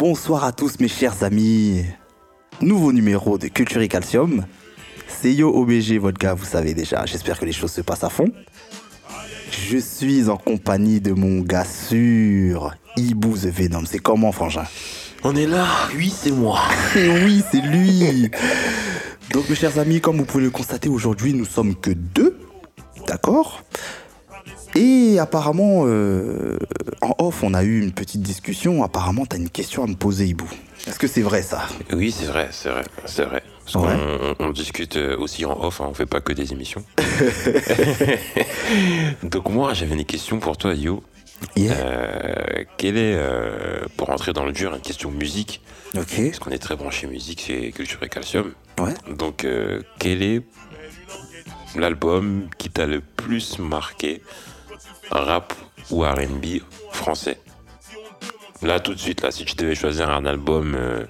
Bonsoir à tous mes chers amis. Nouveau numéro de Culture et Calcium. C'est Yo OBG, votre gars, vous savez déjà. J'espère que les choses se passent à fond. Je suis en compagnie de mon gars sûr, Ibu the Venom. C'est comment, Frangin? On est là, oui, c'est moi. Oui, c'est lui. Donc, mes chers amis, comme vous pouvez le constater, aujourd'hui, nous sommes que deux. D'accord? Et apparemment, euh, en off, on a eu une petite discussion. Apparemment, tu as une question à me poser, Ibu. Est-ce que c'est vrai, ça? Oui, c'est vrai, c'est vrai, c'est vrai. Parce Ouais. qu'on- on, on discute euh, aussi en off, hein, on fait pas que des émissions. Donc moi, j'avais une question pour toi, Yo. Yeah. Euh, quelle est, euh, pour rentrer dans le dur, une question musique? Parce qu'on est très branché musique, c'est Culture et Calcium. Ouais. Donc, quel est l'album qui t'a le plus marqué, rap ou RB français Là, tout de suite, là, si tu devais choisir un album euh,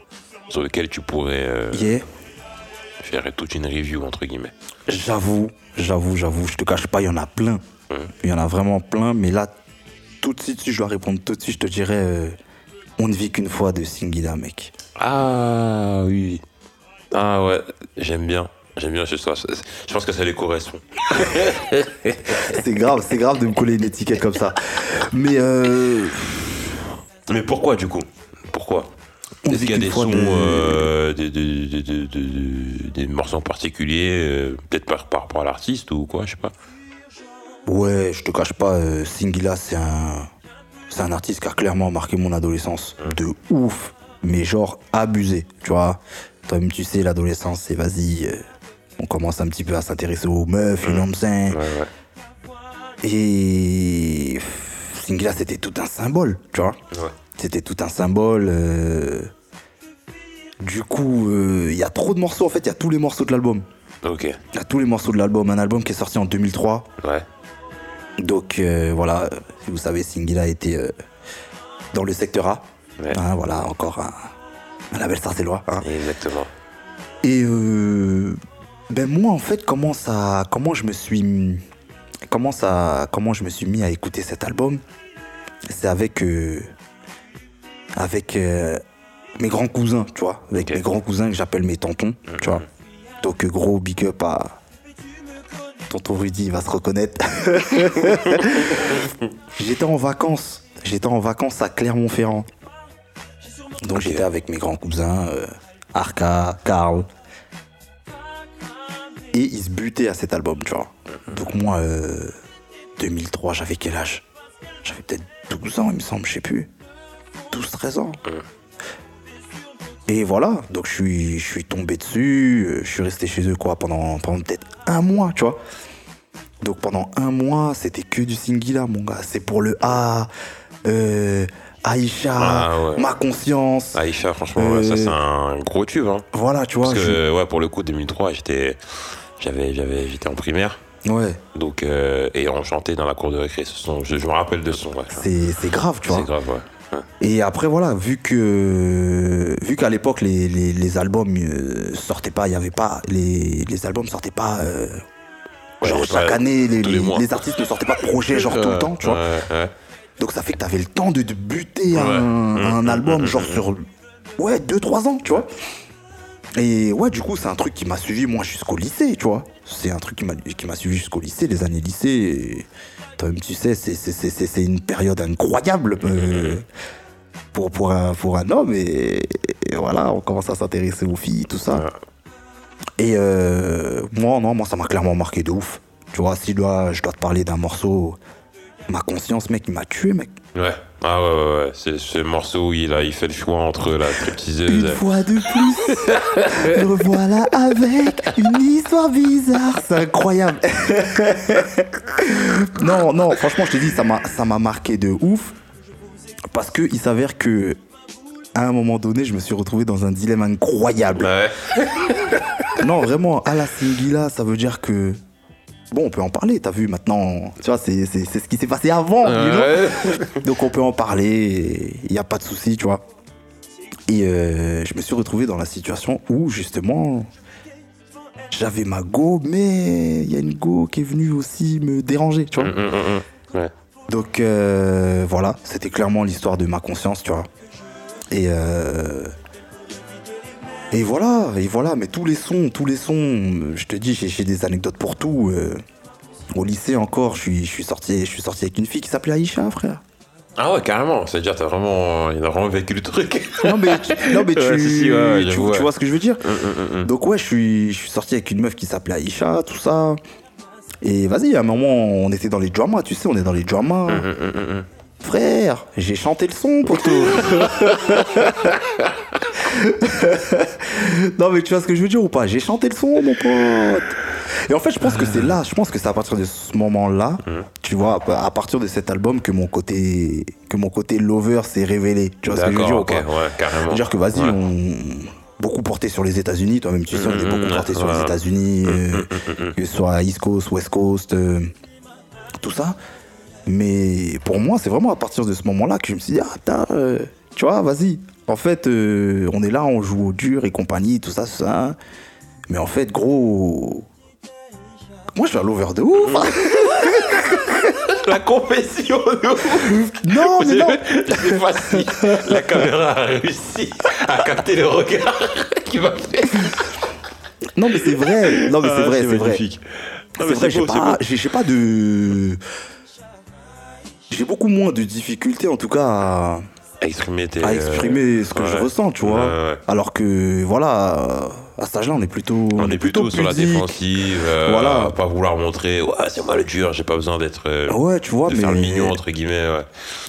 sur lequel tu pourrais euh, Yeah. faire toute une review, entre guillemets. J'avoue, j'avoue, j'avoue, je te cache pas, il y en a plein. Il y en a vraiment plein, mais là, tout de suite, si je dois répondre tout de suite, je te dirais euh, On ne vit qu'une fois de Singida, mec. Ah oui. Ah ouais, j'aime bien. J'aime bien ce soir. Je pense que ça les correspond. C'est grave, c'est grave de me coller une étiquette comme ça. Mais euh, Mais pourquoi du coup? Pourquoi? Est-ce qu'il y a des sons, de- euh, des, des- des- des- des- des morceaux en particulier, euh, peut-être par, par rapport à l'artiste ou quoi, je sais pas? ouais, je te cache pas, euh, Singila, c'est un, c'est un artiste qui a clairement marqué mon adolescence. De ouf, mais genre abusé, tu vois. Toi-même, tu sais, l'adolescence, c'est vas-y, on commence un petit peu à s'intéresser aux meufs, you know what I'm. Et Singila, c'était tout un symbole, tu vois. Ouais. C'était tout un symbole. euh. Du coup, euh, il y a trop de morceaux, en fait, il y a tous les morceaux de l'album. Ok. Il y a tous les morceaux de l'album. Un album qui est sorti en 2003. Ouais. Donc, euh, voilà, euh, vous savez, Singila était euh, dans le secteur A. Ouais. Hein, voilà, encore un, un label sarcellois. Hein. Exactement. Et euh, ben moi en fait comment ça comment je me suis comment ça comment je me suis mis à écouter cet album c'est avec euh, avec euh, mes grands cousins tu vois avec mes grands cousins que j'appelle mes tontons tu vois. Donc gros big up à tonton Rudy il va se reconnaître. J'étais en vacances j'étais en vacances à Clermont-Ferrand. Donc j'étais avec mes grands cousins euh, Arca, Karl. Et ils se butaient à cet album, tu vois. Donc moi, euh, 2003, j'avais quel âge? J'avais peut-être 12 ans, il me semble, je sais plus. 12-13 ans. Et voilà, donc je suis, je suis tombé dessus, euh, je suis resté chez eux quoi pendant, pendant peut-être un mois, tu vois. Donc pendant un mois, c'était que du Singila, mon gars. C'est pour le A, euh, Aïcha, Ah ouais. ma conscience. Aïcha, franchement, ouais, ça Euh, c'est un gros tube. Hein. Voilà, tu vois. Parce je- que, ouais, pour le coup, 2003, j'étais, j'avais, j'avais, j'étais en primaire. Ouais, Donc, euh, et on chantait dans la cour de récré. Ce son, je, je me rappelle de son. Ouais. c'est c'est grave, tu vois. C'est grave, ouais. Ouais. Et après, voilà, vu que vu qu'à l'époque, les, les, les albums euh, sortaient pas, il y avait pas. Les, les albums sortaient pas. euh, genre chaque année, les, artistes ne sortaient pas de projet, genre tout le temps, tu vois. Donc ça fait que t'avais le temps de, de buter un, Ouais. un Mmh, album, mmh, genre mmh, sur. Ouais, 2-3 ans, tu vois. Et ouais, du coup, c'est un truc qui m'a suivi, moi, jusqu'au lycée, tu vois. C'est un truc qui m'a suivi jusqu'au lycée, les années lycée. Toi-même, tu sais, c'est- une période incroyable euh, pour, pour, un, pour un homme. Et, et voilà, on commence à s'intéresser aux filles, tout ça. Ouais. Et euh, moi, non, moi, ça m'a clairement marqué de ouf. Tu vois, si je dois, je dois te parler d'un morceau, ma conscience, mec, il m'a tué, mec. Ouais. Ah ouais, ouais, ouais. C'est ce morceau où il, a, il fait le choix entre la Une stripteaseuse. fois de plus, me revoilà avec une histoire bizarre. C'est incroyable. non, non, franchement, je te dis, ça m'a, ça m'a marqué de ouf. Parce que il s'avère que, à un moment donné, je me suis retrouvé dans un dilemme incroyable. Ouais. Non, vraiment, à la Singila, ça veut dire que. Bon, on peut en parler, t'as vu maintenant. Tu vois, c'est, ce qui s'est passé avant. you know Ouais. Donc on peut en parler, il n'y a pas de souci, tu vois. Et euh, je me suis retrouvé dans la situation où justement j'avais ma go, mais il y a une go qui est venue aussi me déranger, tu vois. Hum, hum. Ouais. Donc euh, voilà, c'était clairement l'histoire de ma conscience, tu vois. Et euh, et voilà, et voilà. Mais tous les sons, tous les sons, je te dis, j'ai des anecdotes pour tout. euh. au lycée encore, je suis, je suis sorti, je suis sorti avec une fille qui s'appelait Aïcha, frère. Ah ouais, carrément. C'est-à-dire, t'as vraiment, il a vraiment vécu le truc. Non mais, tu- non, mais tu, Ouais, si, si, ouais, ouais, tu, vois ce que je veux dire? Hum, hum, hum. Donc ouais, je suis, je suis sorti avec une meuf qui s'appelait Aïcha, tout ça. Et vas-y, à un moment, on était dans les dramas, tu sais, on est dans les dramas. Frère, j'ai chanté le son, poteau. non mais tu vois ce que je veux dire ou pas? J'ai chanté le son, mon pote. Et en fait, je pense que c'est là, je pense que c'est à partir de ce moment-là, tu vois, à partir de cet album que mon côté, que mon côté lover s'est révélé. Tu vois ce que je veux dire D'accord, ou ok, pas ouais, carrément. C'est-à-dire que vas-y, Ouais. on beaucoup porté sur les États-Unis, toi-même tu sais, on est Mhm, beaucoup porté sur les. États-Unis, euh, Mhm, mhm, mhm. que ce soit East Coast, West Coast, euh, tout ça. Mais pour moi, c'est vraiment à partir de ce moment-là que je me suis dit, ah putain, euh, tu vois, vas-y. En fait, euh, on est là, on joue au dur et compagnie, tout ça, tout ça. Mais en fait, gros. Moi, je suis à l'over de ouf. La confession de ouf. non, mais non. Je sais pas si la caméra a réussi à capter le regard qu'il m'a fait. Non, mais c'est vrai. Non, mais c'est Ah, vrai, c'est vrai. magnifique. Non, mais C'est vrai, c'est j'ai pas, pas de. J'ai beaucoup moins de difficultés en tout cas à, À exprimer tes. à exprimer ce que je ressens, tu vois. Ouais, ouais. Alors que voilà, à cet âge-là, on est plutôt. On est plutôt sur la défensive, euh, Voilà. pas vouloir montrer, ouais, c'est moi le dur, j'ai pas besoin d'être. euh, Ouais, tu vois, de mais. faire le mignon, entre guillemets, ouais.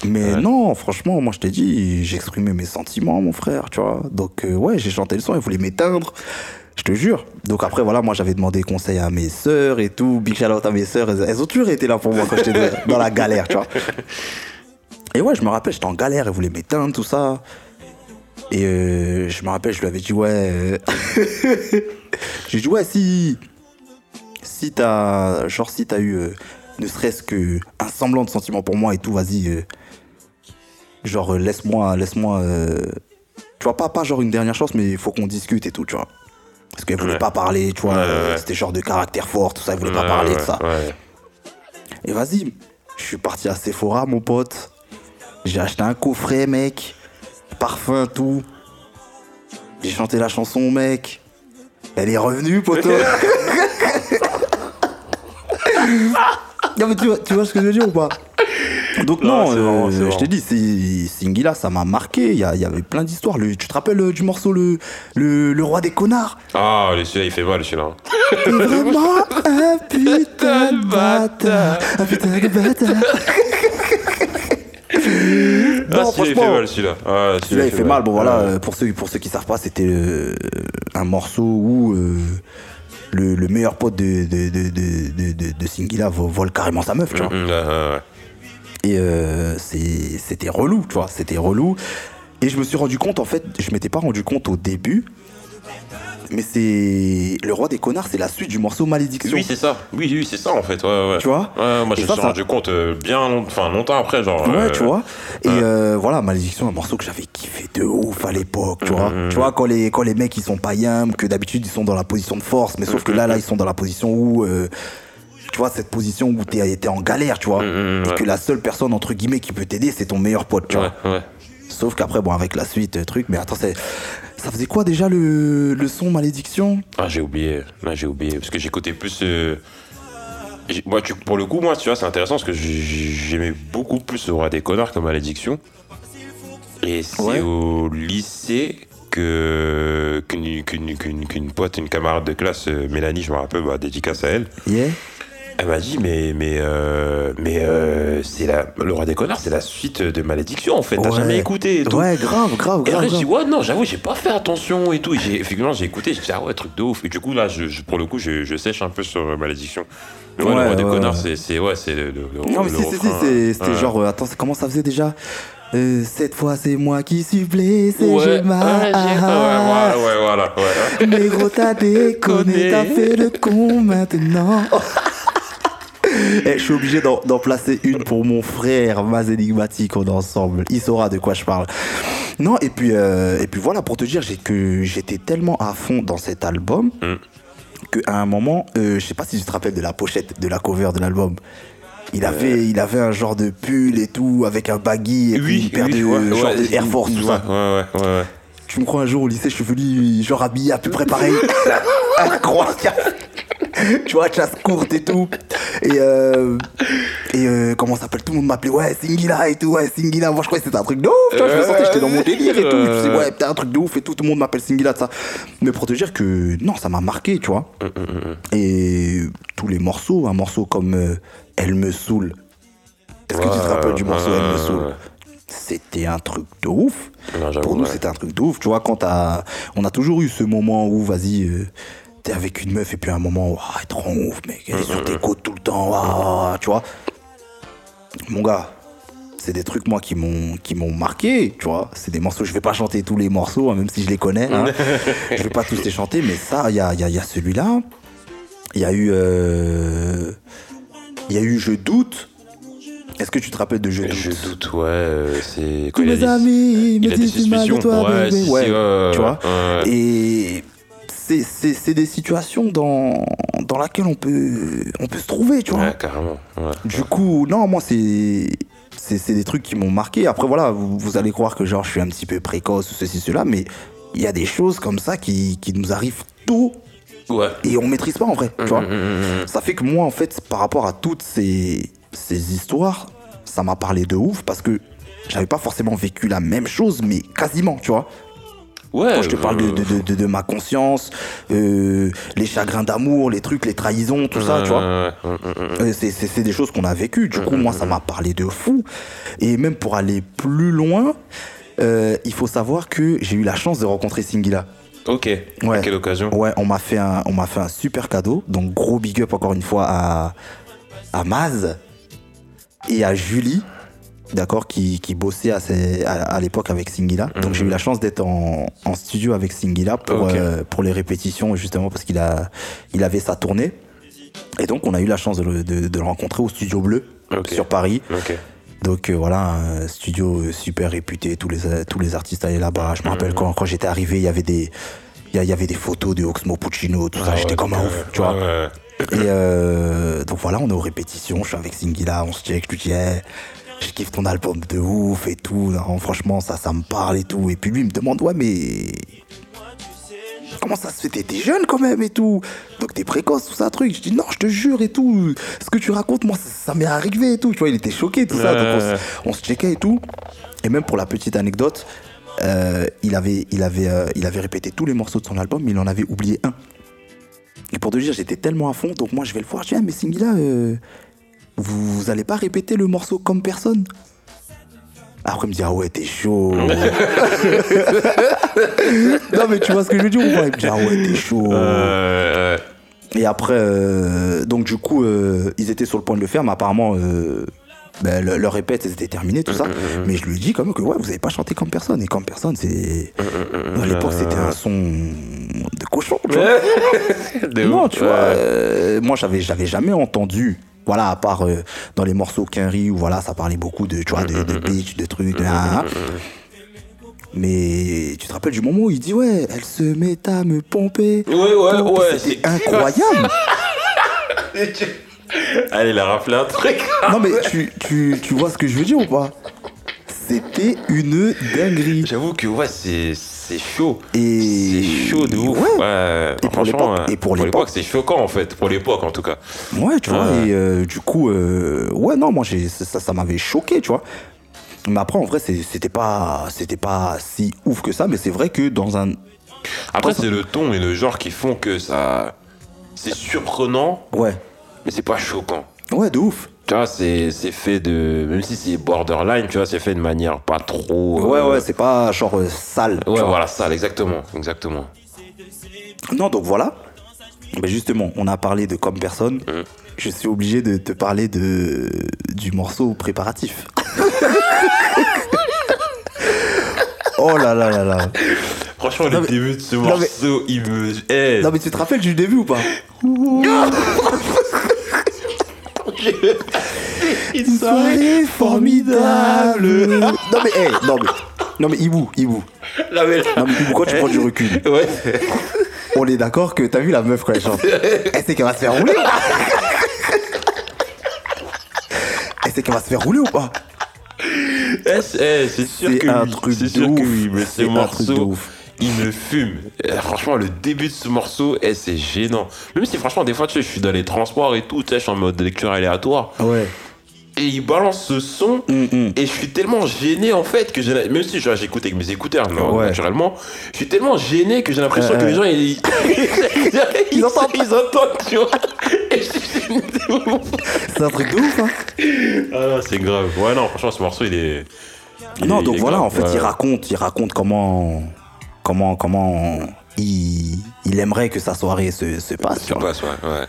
Mais non, franchement, moi je t'ai dit, j'ai exprimé mes sentiments, mon frère, tu vois. Donc, euh, ouais, j'ai chanté le son, il voulait m'éteindre. Je te jure. Donc après, voilà, moi j'avais demandé conseil à mes sœurs et tout. Big shout out à mes sœurs. Elles, elles ont toujours été là pour moi quand j'étais dans- dans la galère, tu vois. Et ouais, je me rappelle, j'étais en galère, elles voulaient m'éteindre, tout ça. Et euh, je me rappelle, je lui avais dit, ouais. euh, J'ai dit, ouais, si. Si t'as. Genre, si t'as eu. euh, ne serait-ce que un semblant de sentiment pour moi et tout, vas-y. euh, genre, laisse-moi. Laisse-moi. tu vois, pas, pas genre une dernière chance, mais il faut qu'on discute et tout, tu vois. Parce qu'elle voulait Ouais. pas parler, tu vois. Ouais, euh. C'était genre de caractère fort, tout ça, elle voulait pas parler de ça. Et vas-y, je suis parti à Sephora, mon pote. J'ai acheté un coffret, mec. Parfum, tout. J'ai chanté la chanson, mec. Elle est revenue, poteau. non, mais tu vois, tu vois ce que je veux dire ou pas? Donc, Non, euh, je t'ai dit, Singila, ça m'a marqué. Il y, avait plein d'histoires. Tu te rappelles euh, du morceau le, le, le roi des connards? Ah, celui-là, il fait mal, celui-là. Vraiment un putain de bâtard. Un putain de bâtard. Ah, non, celui-là, il fait mal, celui-là. Ah, Celui-là, il fait mal. Bon, voilà, Ouais. euh, pour ceux, pour ceux qui savent pas, c'était euh, un morceau où euh, le, le meilleur pote de, de, de, Singila vo- vole carrément sa meuf, tu vois. Mm, ouais, ouais. Et euh, c'était relou, tu vois, c'était relou. Et je me suis rendu compte, en fait, je m'étais pas rendu compte au début, mais c'est. Le roi des connards, c'est la suite du morceau Malédiction. Oui, c'est ça. Oui, oui, c'est ça, en fait. Ouais, ouais. Tu vois Ouais, moi, je me suis rendu compte euh, bien long- enfin, longtemps après, genre. Ouais, euh, tu vois. Et euh, voilà, Malédiction, un morceau que j'avais kiffé de ouf à l'époque, tu vois. Mhm. Tu vois, quand les, quand les mecs ils sont yam, que d'habitude ils sont dans la position de force, mais sauf que là, là, ils sont dans la position où. Tu vois, cette position où t'es t'es en galère, tu vois. Mhm, Et ouais. que la seule personne, entre guillemets, qui peut t'aider, c'est ton meilleur pote, tu Ouais, vois. ouais. Sauf qu'après, bon, avec la suite, euh, truc, mais attends, c'est. Ça faisait quoi déjà le, le son Malédiction? Ah, j'ai oublié. Là, j'ai oublié. Parce que j'écoutais plus. euh, Moi, tu... pour le coup, moi, tu vois, c'est intéressant parce que j'ai- j'aimais beaucoup plus le roi des connards comme malédiction. Et c'est au lycée qu'une pote, une camarade de classe, euh, Mélanie, je me rappelle, bah, dédicace à elle. Yeah Elle m'a dit, mais, mais, euh, mais euh, c'est la, le roi des connards, c'est la suite de Malédiction, en fait. T'as Ouais. jamais écouté et tout. Ouais, grave, grave, Et grave. après, je dis, grave. ouais, non, j'avoue, j'ai pas fait attention et tout. Et j'ai- effectivement, j'ai écouté, j'ai dit, ah ouais, truc de ouf. Et du coup, là, je, je- pour le coup, je, je sèche un peu sur euh, Malédiction. Mais ouais, Ouais, le roi des ouais, connards, ouais. c'est, c'est, ouais, c'est le, le, le- Non, mais le si, si, si, refrain. c'est- c'était Ouais. genre. euh, attends, c'est- comment ça faisait déjà? Euh, Cette fois, c'est moi qui suis blessé, Ouais, j'ai ouais, mal. j'ai- ouais, voilà, ouais, voilà, ouais. Mais gros, t'as déconné, t'as fait le con maintenant. Eh, je suis obligé d'en placer une pour mon frère Maz énigmatique, on est ensemble. Il saura de quoi je parle. Non, et puis, euh, et puis voilà, pour te dire que j'étais tellement à fond dans cet album Mm. qu'à un moment, euh, je sais pas si tu te rappelles de la pochette, de la cover de l'album. Il avait, il avait un genre de pull et tout, avec un baggy et puis une paire de, ouais, genre ouais, de Air Force, tout ouais, ça. Ouais, ouais, ouais. Tu me crois un jour au lycée, je suis venu genre habillé à peu près pareil. Incroyable. tu vois, classe courte et tout. Et, euh, et euh, comment ça s'appelle? Tout le monde m'appelait, ouais, Singila et tout, ouais, Singila. Moi, je croyais que c'était un truc de ouf, tu vois. Je me sentais, j'étais dans mon délire et tout. Je me disais, ouais, t'es un truc de ouf et tout. Tout le monde m'appelle Singila ça. Mais pour te dire que non, ça m'a marqué, tu vois. Et tous les morceaux, un morceau comme euh, Elle me saoule. Est-ce que tu te rappelles du morceau Elle me saoule? C'était un truc de ouf. Non, Pour nous, ouais. c'était un truc de ouf. Tu vois, quand. On a toujours eu ce moment où, vas-y, euh, t'es avec une meuf et puis à un moment, ah, elle te rend ouf, mec. Elle est sur tes côtes tout le temps, ah, tu vois. Mon gars, c'est des trucs, moi, qui m'ont qui m'ont marqué, tu vois. C'est des morceaux, je vais pas chanter tous les morceaux, hein, même si je les connais. hein. je vais pas tous les chanter, mais ça, il y a, y a- y a celui-là. Il y a eu. euh, Il y a eu Je doute. Est-ce que tu te rappelles de Je doute Je doute, ouais. euh, C'est. Tous mes amis me disent du mal de toi, Ouais, bébé. si, si, Ouais, ouais, ouais, tu vois. Et c'est- des situations dans, dans laquelle on peut, on peut se trouver, tu vois. Ouais, carrément. Ouais. Du coup, non, moi, c'est. Des trucs qui m'ont marqué. Après, voilà, vous, vous allez croire que genre je suis un petit peu précoce ou ceci, cela, mais il y a des choses comme ça qui, qui nous arrivent tôt Ouais. et on maîtrise pas en vrai, tu vois. Mm, mm, mm, mm. Ça fait que moi, en fait, par rapport à toutes ces, ces histoires, ça m'a parlé de ouf parce que j'avais pas forcément vécu la même chose, mais quasiment, tu vois. Ouais. Quand je te parle de, de, de, ma conscience, euh, les chagrins d'amour, les trucs, les trahisons, tout ça, tu vois. Euh, c'est des choses qu'on a vécues. Du coup, moi, ça m'a parlé de fou. Et même pour aller plus loin, euh, il faut savoir que j'ai eu la chance de rencontrer Singila. Ok. Ouais. À quelle occasion? Ouais, on m'a fait un, on m'a fait un super cadeau. Donc gros big up encore une fois à, à Maz et à Julie, d'accord, qui, qui bossait à, ces- à, à l'époque avec Singila. Donc j'ai eu la chance d'être en, en studio avec Singila pour, euh, pour les répétitions, justement parce qu'il a, il avait sa tournée. Et donc on a eu la chance de, le- de- de le rencontrer au Studio Bleu sur Paris. Donc euh, voilà, un studio euh, super réputé, tous les, tous les artistes allaient là-bas. Je me Mhm. rappelle quand, quand j'étais arrivé, il y avait des... Il y avait des photos de Oxmo Puccino, tout ça, Ah j'étais comme un ouf, tu vois. ouais, ouais. Et euh, donc voilà, on est aux répétitions, je suis avec Singila, on se check, je lui dis, je kiffe ton album de ouf et tout, non, franchement, ça, ça me parle et tout. Et puis lui, il me demande, ouais, mais comment ça se fait, t'es jeune quand même et tout, donc t'es précoce, tout ça, truc. Je dis, non, je te jure et tout, ce que tu racontes, moi, ça, ça m'est arrivé et tout, tu vois, il était choqué, tout ça, donc on, ouais, se- on se checkait et tout. Et même pour la petite anecdote, euh, il, avait, il, avait, euh, il avait répété tous les morceaux de son album, mais il en avait oublié un. Et pour te dire, j'étais tellement à fond, donc moi je vais le voir. Je dis, ah, mais Singila, euh, vous, vous allez pas répéter le morceau comme personne? Après, il me dit, ah ouais, t'es chaud. non, mais tu vois ce que je veux dire ou pas? Il me dit, ah ouais, t'es chaud. Euh. Et après, euh, donc du coup, euh, ils étaient sur le point de le faire, mais apparemment, ben, le- leur répète, c'était terminé, tout ça. Mais je lui dis quand même que ouais, vous avez pas chanté comme personne. Et comme personne, c'est. À l'époque, c'était un son de cochon, tu vois. De Non, tu vois, moi j'avais j'avais jamais entendu. Voilà, à part euh, dans les morceaux Quinry où voilà, ça parlait beaucoup de, tu vois, de, de bitch, de trucs, de nan. Mais tu te rappelles du moment où il dit ouais, elle se met à me pomper. Ouais, ouais, Pomper, ouais. C'était c'est- incroyable. Allez, il a rappelé un truc. non mais tu, tu, tu vois ce que je veux dire ou pas? C'était une dinguerie. J'avoue que ouais, c'est c'est chaud. Et C'est chaud de ouf. Ouais. Ouais, Et pour et pour l'époque- c'est choquant en fait. Pour l'époque en tout cas. Ouais, tu vois, et euh, du coup, euh, ouais, non, moi, ça, ça m'avait choqué, tu vois. Mais après, en vrai, c'était pas, c'était pas si ouf que ça, mais c'est vrai que dans un. Après, c'est le ton et le genre qui font que ça. C'est surprenant, Ouais, mais c'est pas choquant. ouais, de ouf. Tu vois, c'est c'est fait de. Même si c'est borderline, tu vois, c'est fait de manière pas trop. Ouais, euh, ouais, c'est pas genre euh, sale. Ouais, voilà, ça, exactement. Exactement. Non, donc voilà. Mais justement, on a parlé de comme personne. Mm. Je suis obligé de te parler de, du morceau préparatif. oh là là là là. Franchement, Non, le mais- début de ce mais- morceau, il me. Eh, Non, mais tu te rappelles du début ou pas? une soirée formidable. non mais, hey, non mais, non mais. La belle. Non mais quand tu prends du recul, Ouais. on est d'accord que t'as vu la meuf quand elle chante. Elle sait qu'elle va se faire rouler. c'est qu'elle va se faire rouler ou pas Eh, c'est sûr que un oui, truc c'est de sûr que oui, mais ce C'est un truc de morceau, ouf. Il me fume. Franchement, le début de ce morceau, eh, c'est gênant. Même si franchement, des fois, tu sais, je suis dans les transports et tout, tu sais, je suis en mode lecture aléatoire. Ouais. Et il balance ce son. Hum, hum. Et je suis tellement gêné en fait que j'ai même si j'écoute avec mes écouteurs non, Ouais. naturellement, je suis tellement gêné que j'ai l'impression Euh, que les gens ils, ils, Ils entendent. ils entendent, tu vois. C'est un truc de ouf, hein ah non, c'est grave. Ouais non, franchement ce morceau il est il Non, est- donc voilà, grave. en fait, Ouais. il raconte, il raconte comment, comment, comment il, il aimerait que sa soirée se, se passe. ouais, ouais.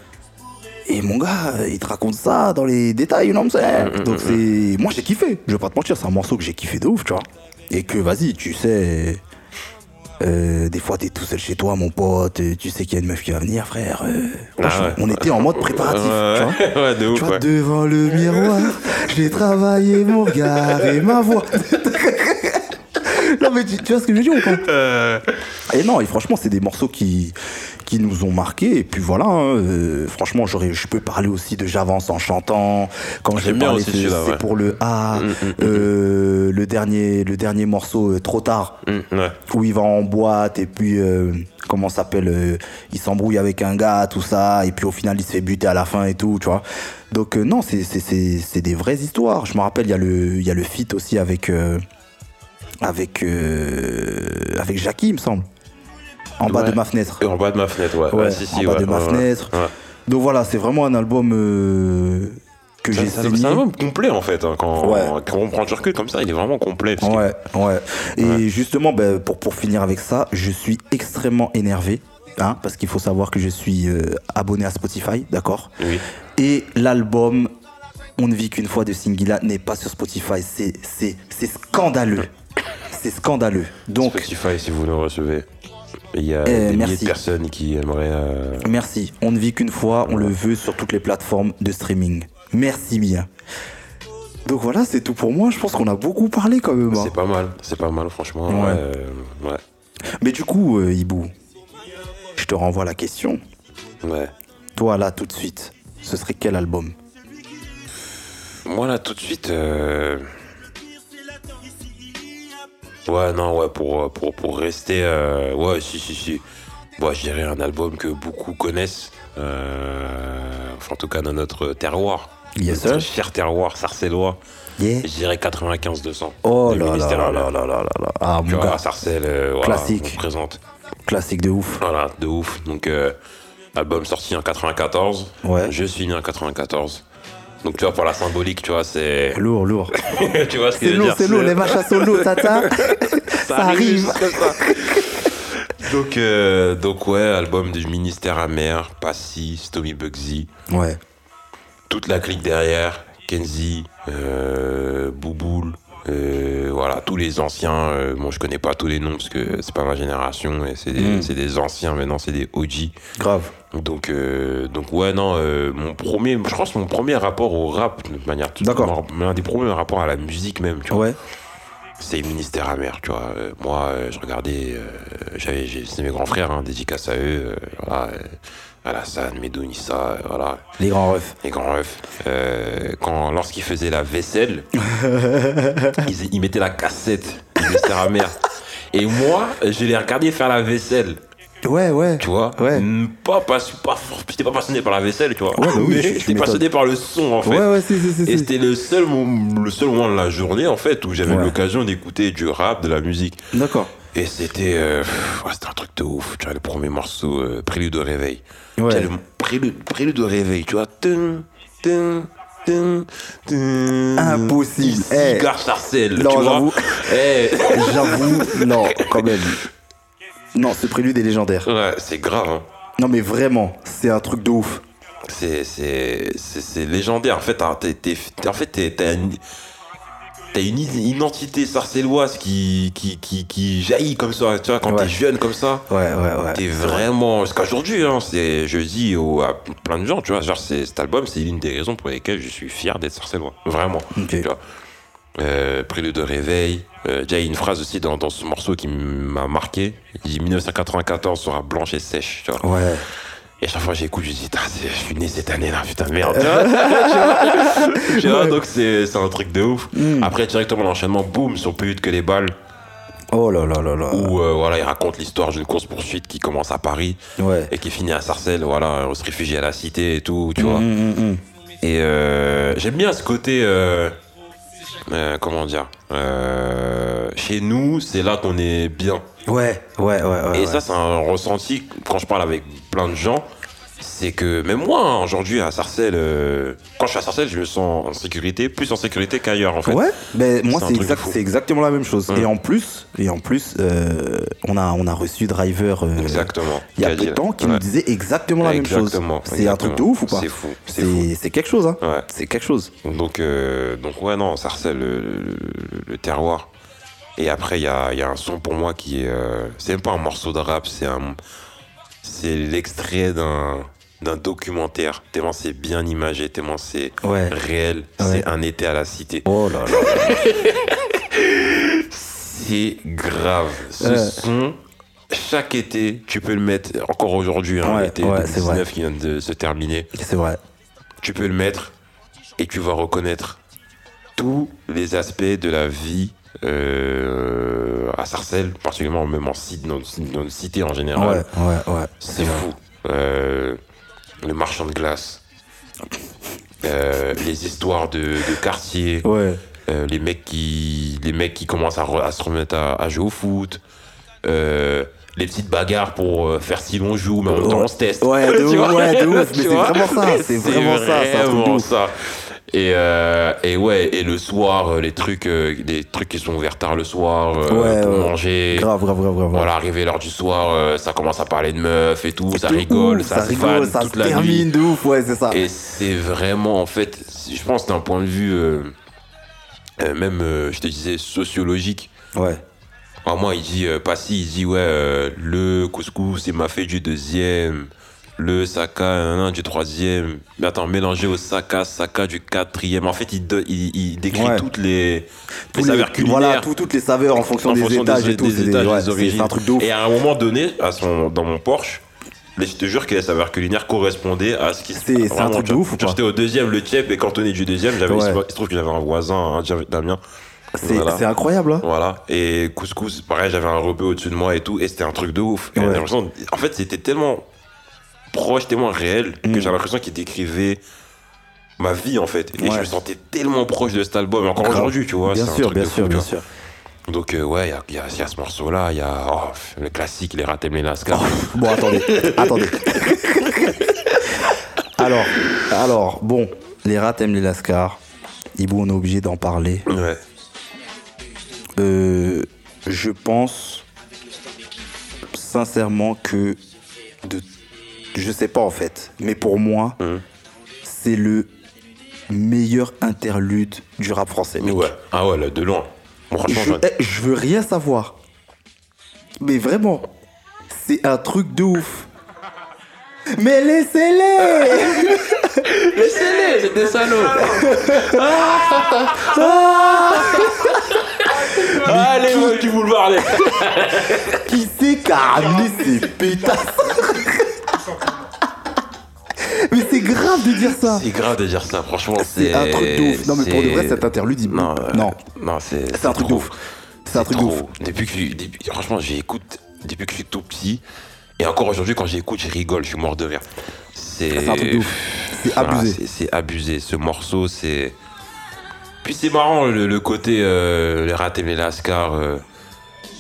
Et mon gars, il te raconte ça dans les détails, you know what I'm saying Mm, mm, Donc c'est, moi j'ai kiffé. Je vais pas te mentir, c'est un morceau que j'ai kiffé de ouf, tu vois. Et que vas-y, tu sais, euh, des fois t'es tout seul chez toi, mon pote, tu sais qu'il y a une meuf qui va venir, frère. euh, Ah franchement, ouais. on était en mode préparatif, Ouais, tu vois. ouais, ouais, de ouf, Tu vois, ouais. devant le miroir, j'ai travaillé mon regard et ma voix. mais tu, tu vois ce que je veux dire ou pas Euh, Et non, et franchement, c'est des morceaux qui, qui nous ont marqués. Et puis voilà, hein, euh, franchement, j'aurais, je peux parler aussi de J'avance en chantant. Quand j'ai parlé C'est ouais. pour le A, Mm, mm, mm, euh, le, dernier, le dernier morceau, euh, Trop tard, ouais. où il va en boîte et puis, euh, comment ça s'appelle, euh, il s'embrouille avec un gars, tout ça, et puis au final, il se fait buter à la fin et tout, tu vois. Donc, euh, non, c'est, c'est, c'est, c'est des vraies histoires. Je me rappelle, il y a le, il y a le feat aussi avec, euh, avec, euh, avec Jackie, il me semble. En bas de ma fenêtre. En bas de ma fenêtre, ouais. Ouais, ouais, si, si, en bas de ma fenêtre. Donc voilà, c'est vraiment un album euh, que j'ai c'est- saigné. c'est un album complet en fait. hein, quand, on prend du recul comme ça, il est vraiment complet. que- Ouais, ouais. Et justement, ben, pour, pour finir avec ça, je suis extrêmement énervé. Hein, parce qu'il faut savoir que je suis euh, abonné à Spotify, d'accord? Oui. Et l'album On ne vit qu'une fois de Singila n'est pas sur Spotify. C'est scandaleux. C'est scandaleux. Donc, Spotify, si vous le recevez, il y a Euh, des milliers de personnes qui aimeraient. euh, merci. On ne vit qu'une fois, on le veut sur toutes les plateformes de streaming. Merci bien. Donc voilà, c'est tout pour moi. Je pense qu'on a beaucoup parlé quand même. hein. C'est pas mal, c'est pas mal, franchement. Ouais. Euh, ouais. Mais du coup, euh, Ibou, je te renvoie la question. ouais. Toi, là, tout de suite, ce serait quel album? Moi là, tout de suite. Euh, Ouais, non, ouais, pour, pour, pour rester. euh, Ouais, si, si, si. Moi, je dirais un album que beaucoup connaissent. euh, Enfin, en tout cas, dans notre terroir. Yes, notre sir. cher terroir sarcellois. Yeah. Je dirais 95-200. Oh là là là là là. Ah, mon gars, Sarcelles, euh, voilà, Classique. on présente. classique de ouf. Voilà, de ouf. Donc, euh, album sorti en 94. Ouais. Je suis né en 94. Donc, tu vois, pour la symbolique, tu vois, c'est. Lourd, lourd. tu vois ce que C'est je veux lourd, dire c'est lourd, les machins sont lourds, tata. Ça arrive. juste comme ça. donc, euh, donc, ouais, album du ministère amer, Passy, Stomy Bugsy, Ouais. toute la clique derrière, Kenzie, euh, Bouboule, euh, voilà, tous les anciens. euh, bon, je connais pas tous les noms parce que c'est pas ma génération et c'est des, Mm. c'est des anciens, maintenant c'est des OG. Grave. Donc, euh, donc ouais, non, euh, mon premier, je c'est mon premier rapport au rap, de manière toute D'accord. L'un des premiers rapports à la musique même, tu vois. Ouais. C'est Ministère amer, tu vois. Euh, moi, je regardais, euh, j'avais, c'est mes grands frères, hein, dédicace à eux, voilà. Alassane, Medou, Nissa, euh, voilà, Les grands refs. les grands refs. Euh, quand, lorsqu'ils faisaient la vaisselle, ils, ils mettaient la cassette du Ministère amer. Et moi, je les regardais faire la vaisselle. Ouais, ouais. Tu vois? Ouais. Pas, pas, pas, j'étais pas passionné par la vaisselle, tu vois. Ouais, bah oui, mais j'étais passionné par le son, en fait. Ouais, ouais, si, si, si. Et c'était le seul, le seul moment de la journée, en fait, où j'avais Ouais. l'occasion d'écouter du rap, de la musique. D'accord. Et c'était euh, c'était un truc de ouf. Tu vois, le premier morceau, euh, Prélude au réveil. Tu Ouais. vois, le prélude, prélude au réveil, tu vois. Tum, tum, tum, tum. Impossible. Eh. Cigare Sarcelle, Non, tu vois. j'avoue. Eh. J'avoue, non, quand même. Non, ce prélude est légendaire. Ouais, c'est grave, hein. Non, mais vraiment, c'est un truc de ouf. C'est, c'est, c'est, c'est légendaire. En fait, t'as, t'es- en fait, t'es- t'as une identité sarcelloise qui, qui, qui, qui jaillit comme ça. Tu vois, quand Ouais. t'es jeune comme ça, Ouais, ouais, ouais. t'es vraiment. Jusqu'à aujourd'hui, hein, c'est, je dis au- à plein de gens, tu vois, genre, c'est, cet album, c'est l'une des raisons pour lesquelles je suis fier d'être sarcellois. Vraiment. Tu vois. Euh, Prélude de réveil. Euh, déjà, il y a une phrase aussi dans, dans ce morceau qui m'a marqué. Il dit 1994 sera blanche et sèche. Tu vois. Ouais. Et à chaque fois que j'écoute, je dis, je suis né cette année-là, putain de merde. Tu vois vois, donc c'est un truc de ouf. Mm. Après, directement l'enchaînement, boum, sur plus vite que les balles, Oh là là là là. où euh, voilà, il raconte l'histoire d'une course-poursuite qui commence à Paris Ouais. et qui finit à Sarcelles, voilà, on se réfugie à la cité et tout, tu vois. Mm, mm, mm. Et euh, j'aime bien ce côté. euh, euh, comment dire euh, Chez nous, c'est là qu'on est bien. Ouais, ouais, ouais, ouais. Et ça, c'est un ressenti quand je parle avec plein de gens. C'est que même moi, hein, aujourd'hui, à Sarcelles, euh, quand je suis à Sarcelles, je me sens en sécurité, plus en sécurité qu'ailleurs, en fait. Ouais, mais moi C'est exact, exactement la même chose. Mm. Et en plus, et en plus, euh, on a on a reçu Driver euh, Exactement. il y a peu de temps qui ouais. nous disait exactement la même chose. Exactement, C'est un truc de ouf ou pas C'est fou, c'est quelque chose, hein. Ouais. C'est quelque chose. Donc, euh, donc ouais, non, Sarcelles, le, le- le terroir. Et après, il y a, il y a un son pour moi qui est. euh, c'est même pas un morceau de rap, c'est un. C'est l'extrait d'un d'un documentaire. Tellement c'est bien imagé, tellement c'est Ouais. réel. Ouais. C'est un été à la cité. Oh là là. C'est grave. Ce Ouais. son, chaque été, tu peux le mettre. Encore aujourd'hui, hein, ouais, c'est 2019 qui vient de se terminer. C'est vrai. tu peux le mettre et tu vas reconnaître tous les aspects de la vie euh, à Sarcelles, particulièrement même en cité, dans, dans une cité en Ouais, général. ouais, ouais. C'est vrai. fou. Euh, le marchand de glace, euh, les histoires de, de quartier, Ouais. les mecs qui les mecs qui commencent à, re- à se remettre à, à jouer au foot. euh, les petites bagarres pour euh, faire si l'on joue, mais en même temps on se teste. Ouais, de Tu ouf, vois ouais, de ouf. Mais Tu c'est vraiment ça. C'est vraiment ça. C'est vraiment ça. Et, euh, et ouais, et le soir, euh, les trucs, euh, les trucs qui sont ouverts tard le soir Ouais, pour manger. Grave, grave, grave, grave. Voilà, arrivé l'heure du soir, ça commence à parler de meufs et tout, ça rigole, ouf, ça, se rigole, ça toute se la termine nuit. de ouf, ouais, c'est ça. Et c'est vraiment, en fait, je pense d'un point de vue, euh, même, euh, je te disais, sociologique. Ouais. Alors moi, il dit, euh, Passy, il dit, ouais, le couscous, c'est ma fée du deuxième, le saka, du troisième. Mais attends, mélangé au saka, saka du quatrième. En fait, il, do- il, il décrit Ouais. toutes les, Tous les saveurs culinaires. Voilà, tout- toutes les saveurs en fonction en des fonction étages des, et tout. des étages, ouais, des c'est- origines. C'est un truc. Et à un moment donné, à son, dans mon Porsche, mais je te jure que les saveurs culinaires correspondaient à ce qui se C'est- c'est un truc de ouf J'étais au deuxième, le Tchèp est cantonné du deuxième. J'avais, Ouais. Il se trouve que j'avais un voisin, un Damien. C'est Voilà. c'est incroyable, hein. Voilà. Et couscous, pareil, j'avais un rebeu au-dessus de moi et tout. Et c'était un truc de ouf. Et Ouais. en fait, c'était tellement proche, tellement réel que Mm. j'avais l'impression qu'il décrivait ma vie, en fait. Et Ouais. je me sentais tellement proche de cet album. Encore aujourd'hui, tu vois. Bien sûr, bien fou, sûr, bien sûr. Donc, euh, ouais, il y y y a ce morceau-là. Il y a oh, le classique, les Ratem les Lascar. Bon, attendez, attendez. alors, alors, bon, les aiment les lascars. Ibou, on est obligé d'en parler. Ouais. Euh, je pense sincèrement que de, je sais pas en fait, mais pour moi, Mhm. c'est le meilleur interlude du rap français. mec. Ouais. Ah ouais, là, de loin. Franchement, Je, eh, je veux rien savoir. Mais vraiment, c'est un truc de ouf. Mais laissez-les Laissez-les, c'est des salauds. Allez, tu vous le parler. Qui c'est qui a ramené ces pétasses? Mais c'est grave de dire ça C'est grave de dire ça, franchement. C'est un truc de ouf. Non mais pour de vrai, cet interlude, il... Non, euh, non. non c'est un truc de ouf. C'est un truc de ouf. Depuis que, depuis- franchement, j'écoute depuis que je suis tout petit. Et encore aujourd'hui, quand j'écoute, je rigole, je suis mort de rire. C'est un truc de ouf. C'est abusé. c'est- C'est abusé. Ce morceau, c'est. Puis c'est marrant le, le côté euh, les rats et les lascars. euh,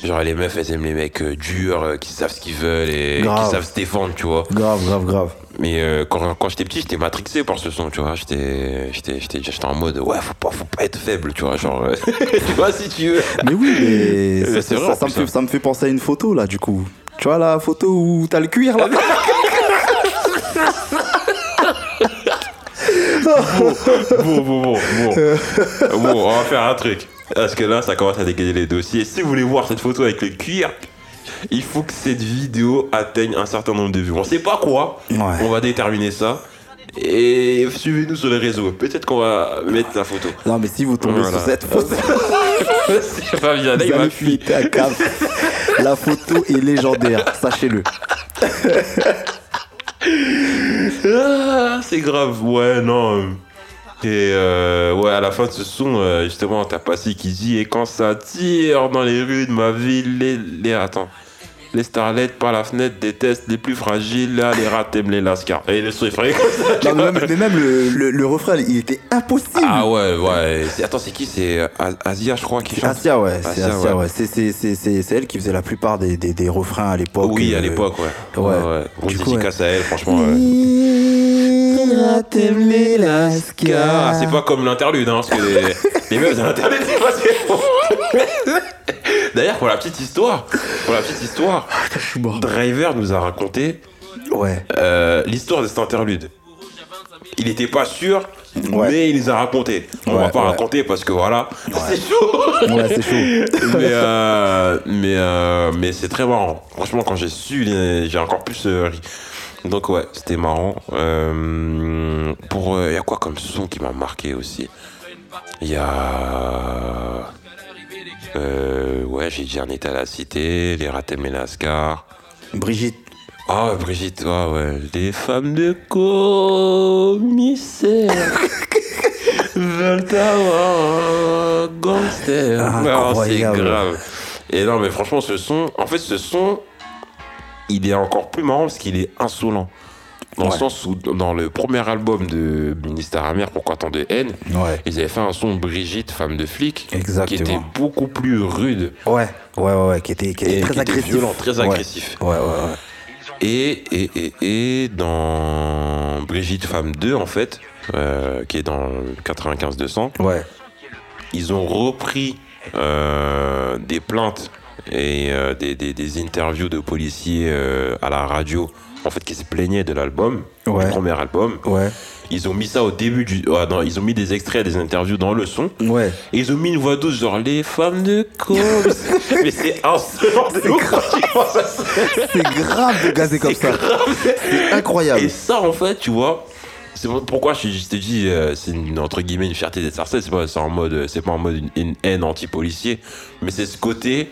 genre les meufs, elles aiment les mecs euh, durs, euh, qui savent ce qu'ils veulent et Grave. qui savent se défendre, tu vois. Grave, grave, grave. Mais euh, quand, quand j'étais petit, j'étais matrixé par ce son, tu vois. J'étais j'étais- j'étais- en mode, ouais, faut pas, faut pas être faible, tu vois. Genre, euh, tu vois, si tu veux. Mais oui, mais ça, vrai, ça me fait, ça. ça me fait penser à une photo là, du coup. Tu vois la photo où t'as le cuir là Bon, bon, bon, bon. Bon, on va faire un truc. Parce que là, ça commence à dégager les dossiers. Si vous voulez voir cette photo avec le cuir, il faut que cette vidéo atteigne un certain nombre de vues. On sait pas quoi. Ouais. On va déterminer ça. Et suivez-nous sur les réseaux. Peut-être qu'on va mettre la photo. Non, mais si vous tombez Voilà. sur cette photo, C'est pas bien, vous allez. La photo est légendaire, sachez-le. Ah, c'est grave, ouais, non. Et euh, ouais, à la fin de ce son, euh, justement, t'as Passy qui dit Et quand ça tire dans les rues de ma ville, les. les attends. Les starlets par la fenêtre détestent les plus fragiles, là, les rats aiment les lascars. Et le son est frais comme ça. tu Non, mais même, mais même le, le- le refrain, il était impossible. Ah ouais, ouais. C'est- Attends, c'est qui? C'est euh, Asia, je crois, qui chante Asia, ouais. C'est Asia, Asia, ouais. ouais. C'est- c'est- C'est c'est- c'est elle qui faisait la plupart des, des, des refrains à l'époque. Oui, à euh, l'époque, ouais. ouais. ouais, ouais. Grosse Du coup, à elle, franchement. ouais. les Ah, c'est pas comme l'interlude, hein, parce que les, les meufs de l'interlude, c'est pas. D'ailleurs, pour la petite histoire, pour la petite histoire, Je suis mort. Driver nous a raconté Ouais. euh, l'histoire de cet interlude. Il était pas sûr, Ouais. mais il nous a raconté. On va pas raconter parce que voilà, c'est chaud. Ouais, c'est chaud. mais euh, mais, euh, mais c'est très marrant. Franchement, quand j'ai su, les- j'ai encore plus ri. Donc ouais, c'était marrant. Pour il y a quoi comme son qui m'a marqué aussi? Il y a euh, ouais, j'ai un état à la cité, les ratés Mélascar. Brigitte. Ah, Brigitte, ah ouais, les femmes de commissaire veulent avoir un gangster. Ah, Ah, c'est grave. Et non, mais franchement, ce son, en fait, ce son, il est encore plus marrant parce qu'il est insolent. Dans le sens où, dans le premier album de Ministère Amer, Pourquoi tant de haine, Ouais. ils avaient fait un son Brigitte, femme de flic, qui était beaucoup plus rude Ouais. Ouais, ouais. Qui était, qui était et très qui était agressif. violent, très agressif. Ouais, ouais, ouais. Et, et, et, et dans Brigitte Femme 2, en fait, euh, qui est dans le 95-200, Ouais. ils ont repris euh, des plaintes et euh, des, des- des interviews de policiers à la radio, en fait, qui se plaignaient de l'album, Ouais. du premier album. Ouais. Ils ont mis ça au début du. ah, non, ils ont mis des extraits des interviews dans le son. Ouais. Et ils ont mis une voix douce, genre les femmes de cause. Mais c'est insolent de. C'est grave de gazer comme ça. C'est incroyable. Et ça, en fait, tu vois, c'est pourquoi je, je te dis, euh, c'est une, entre guillemets une fierté d'être sarcelle. C'est pas, en mode, c'est pas en mode une, une haine anti-policier, mais c'est ce côté,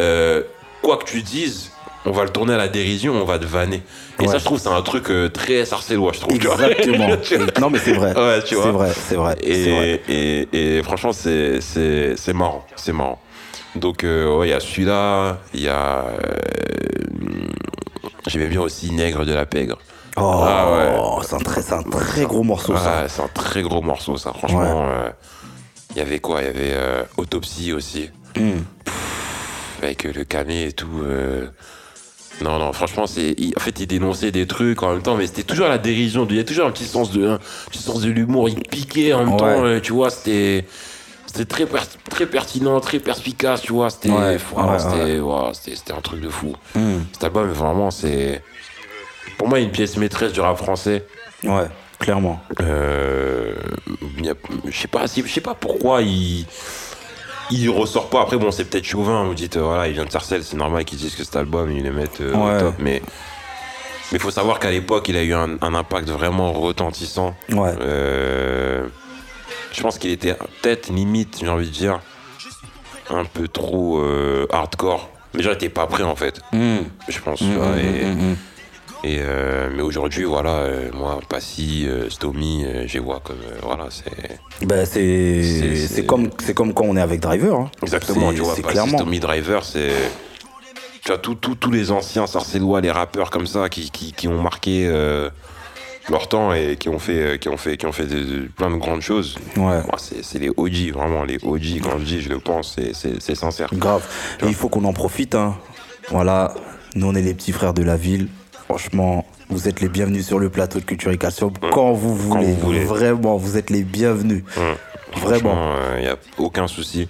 euh, quoi que tu dises, on va le tourner à la dérision, on va te vanner. Et Ouais. ça, je trouve, c'est un truc euh, très sarcellois, je trouve. Exactement. Non, mais c'est vrai. Ouais, tu vois. C'est vrai, c'est vrai. Et, et, et franchement, c'est, c'est, c'est marrant. C'est marrant. Donc, euh, ouais, il y a celui-là. Il y a. euh, J'aimais bien aussi Nègre de la Pègre. Oh, Ah ouais. c'est un très, c'est un très gros morceau, ça. C'est un très gros morceau, ça. Franchement, euh, il y avait quoi? Il y avait euh, Autopsie aussi, Hmm. avec le camé et tout. euh. Non, non, franchement, c'est. En fait, il dénonçait des trucs en même temps, mais c'était toujours à la dérision. Il y a toujours un petit sens de, un petit sens de l'humour. Il piquait en même Ouais. temps, euh, tu vois. C'était. C'était très, per- très pertinent, très perspicace, tu vois. C'était Ouais, ouais, c'était un truc de fou. Hmm. Cet album, vraiment, c'est. Pour moi, une pièce maîtresse du rap français. Ouais, clairement. Euh, je sais pas, si- je sais pas pourquoi il il ressort pas. Après bon, c'est peut-être chauvin. Vous dites euh, voilà, il vient de Sarcelles, c'est normal qu'ils disent que cet album ils le mettent euh, Ouais. au top. Mais mais faut savoir qu'à l'époque, il a eu un, un impact vraiment retentissant. Ouais. Euh, je pense qu'il était peut-être limite, j'ai envie de dire, un peu trop euh, hardcore. Mais j'en étais pas prêt en fait. Hmm. Je pense. Tu vois, et- hmm, hmm. Et euh, mais aujourd'hui, voilà, euh, moi, Passy, euh, Stomy, euh, je vois comme, voilà, c'est Ben, c'est comme, comme quand on est avec Driver. hein. exactement, tu vois, Passy, clairement. Stomy, Driver, c'est, tu vois, tous- les anciens sarcellois, les rappeurs comme ça, qui, qui, qui ont marqué leur temps et qui ont fait, qui ont fait, qui ont fait de- de- plein de grandes choses. Ouais. C'est les OG, vraiment, les OG, quand je dis, je le pense, c'est sincère. Grave. Et il faut qu'on en profite. Hein. Voilà. Nous, on est les petits frères de la ville. Franchement, vous êtes les bienvenus sur le plateau de Culture et Calcium quand vous voulez. vous voulez. Vraiment, vous êtes les bienvenus. Hum. Vraiment. il n'y a aucun souci.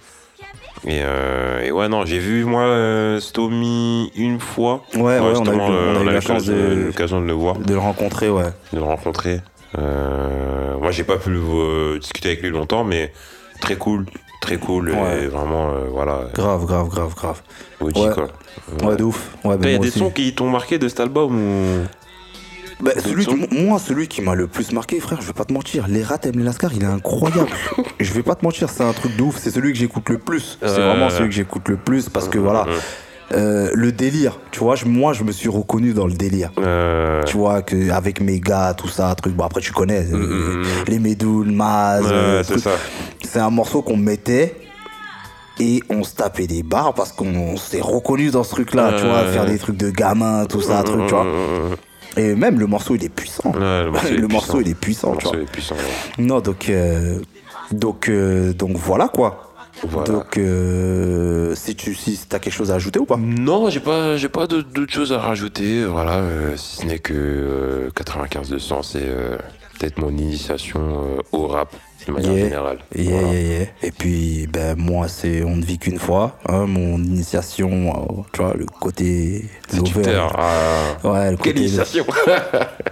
Et, euh, et ouais, non, j'ai vu, moi, euh, Stomy une fois. Ouais, ouais, on a eu, euh, on a eu la chance l'occasion- de, l'occasion de le voir. de le rencontrer, ouais. de le rencontrer. Euh, moi, j'ai pas pu euh, discuter avec lui longtemps, mais très cool, très cool. Ouais. Et vraiment, euh, voilà, Grave, grave, grave, grave. Ouais. quoi. Ouais, de ouf. Ouais, ben Il y a des aussi. sons qui t'ont marqué de cet album ou... Bah, celui qui- moi, celui qui m'a le plus marqué, frère, je vais pas te mentir, les rats aiment les lascars, il est incroyable. je vais pas te mentir, c'est un truc de ouf, c'est celui que j'écoute le plus. C'est vraiment celui que j'écoute le plus parce que voilà, euh, le délire, tu vois, je- moi je me suis reconnu dans le délire. Euh, Tu vois, que avec mes gars, tout ça, truc. Bon, après, tu connais euh, mm, mm. les Médoules, Maz. euh, c'est truc. ça. C'est un morceau qu'on mettait et on se tapait des barres parce qu'on s'est reconnu dans ce truc-là, tu vois, faire des trucs de gamin, tout ça, truc, tu vois. Et même le morceau, il est puissant. Ouais, le morceau, Le est morceau, il est puissant, Le tu vois. est puissant, ouais. Non, donc, euh, donc, euh, donc voilà quoi. Voilà. Donc, euh, si tu si as quelque chose à ajouter ou pas? Non, j'ai pas, j'ai pas d'autres choses à rajouter. Voilà, euh, si ce n'est que euh, 95 200, c'est euh, peut-être mon initiation euh, au rap de manière Yeah. générale. Yeah, Voilà. yeah, yeah. Et puis, ben, moi, c'est On ne vit qu'une fois. hein, mon initiation, euh, tu vois, le côté lover. Ah, Ouais, le quelle côté, initiation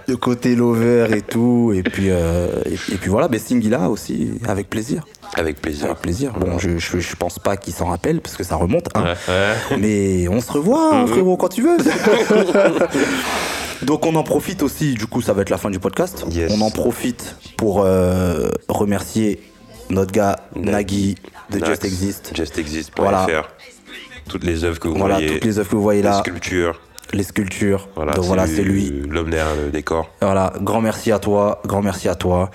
le côté lover et tout. Et puis, euh, et, et puis voilà, ben, Singila aussi, avec plaisir. Avec plaisir. Avec plaisir. Bon, je, je, je pense pas qu'il s'en rappelle parce que ça remonte. hein. Ouais, ouais. Mais on se revoit, hein, frérot, quand tu veux. Donc on en profite aussi, du coup ça va être la fin du podcast. Yes. On en profite pour euh, remercier notre gars Nagui de Nax, Just Exist. JustExist.fr. Voilà. Toutes les œuvres que vous Voilà, voyez. toutes les œuvres que vous voyez les là, sculptures. les sculptures. Voilà, Donc voilà, c'est lui. L'homme derrière le décor. Voilà, grand merci à toi, grand merci à toi.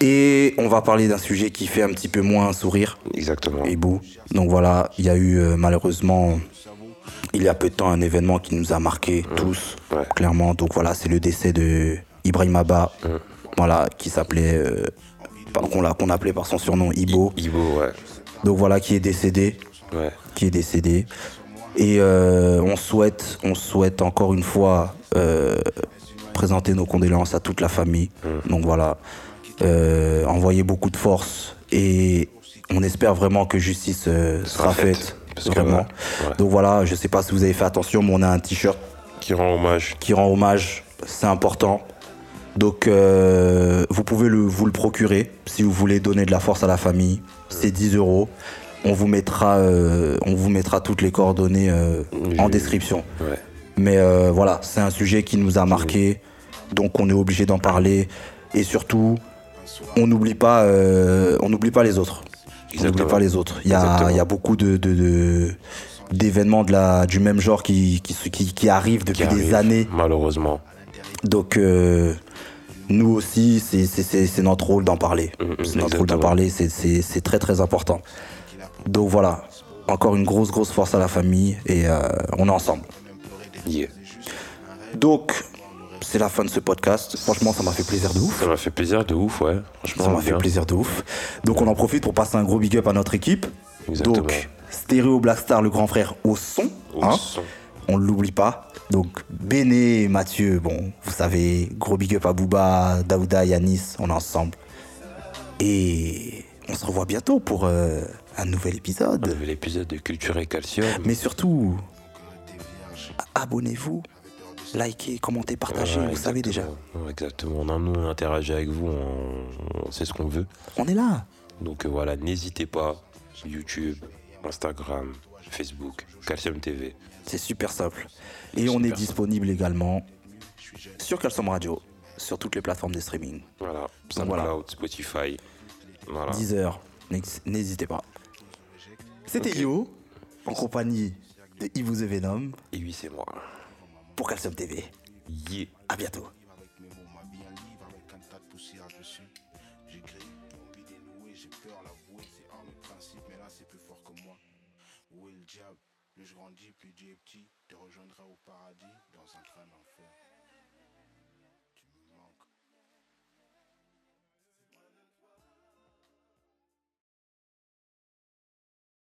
Et on va parler d'un sujet qui fait un petit peu moins sourire. Exactement. Hibou. Donc voilà, il y a eu euh, malheureusement, il y a peu de temps, un événement qui nous a marqué tous, Ouais. clairement. Donc voilà, c'est le décès de Ibrahim Abba, Mm. voilà, qui s'appelait, euh, qu'on l'a- qu'on appelait par son surnom Ibo. Ibo, ouais. Donc voilà, qui est décédé, Ouais. qui est décédé. Et euh, on souhaite, on souhaite encore une fois euh, présenter nos condoléances à toute la famille. Donc voilà, envoyer beaucoup de force et on espère vraiment que justice sera, Sera faite. faite. Parce que, vraiment. ouais, ouais. Donc voilà, je sais pas si vous avez fait attention, mais on a un t-shirt Qui rend hommage. qui rend hommage, c'est important. Donc euh, vous pouvez le, vous le procurer si vous voulez donner de la force à la famille. C'est 10 euros. On vous mettra, euh, on vous mettra toutes les coordonnées euh, en description. Ouais. Mais voilà, c'est un sujet qui nous a marqué, donc on est obligé d'en parler. Et surtout, on n'oublie pas, on n'oublie pas les autres. On n'oublie Exactement. pas les autres. Il y a, il y a beaucoup de, de- de- d'événements de la, du même genre qui, qui, qui, qui arrivent depuis des années. Malheureusement. Donc euh, nous aussi, c'est, c'est, c'est, c'est notre rôle d'en parler. Mm, mm, c'est notre rôle d'en parler, c'est, c'est, c'est très très important. Donc voilà, encore une grosse grosse force à la famille et euh, on est ensemble. Yeah. Donc c'est la fin de ce podcast. Franchement, ça m'a fait plaisir de ouf. Ça m'a fait plaisir de ouf, ouais. Franchement, Ça m'a fait plaisir de ouf. Donc on en profite pour passer un gros big up à notre équipe. Exactement. Donc Stéréo Blackstar, le grand frère au son. Au hein. son. on ne l'oublie pas. Donc Béné Mathieu, bon, vous savez, gros big up à Booba, Daouda, Yanis, on est ensemble. Et on se revoit bientôt pour euh, un nouvel Un épisode. nouvel épisode de Culture et Calcium. Mais surtout, abonnez-vous, likez, commentez, partagez, Ouais, vous savez déjà. exactement. Ouais, Exactement. On, nous, on interagit avec vous, on, on sait ce qu'on veut. On est là. Donc euh, voilà, n'hésitez pas. YouTube, Instagram, Facebook, Calcium TV. C'est super simple. Et on est disponible également sur Calcium Radio, sur toutes les plateformes de streaming. Voilà. voilà. SoundCloud, Spotify. Voilà. 10 heures, n'ex- n'hésitez pas. C'était. Yo, en compagnie de Yves Venom Et oui, c'est moi. Pour Calcium TV. Yeah. À bientôt.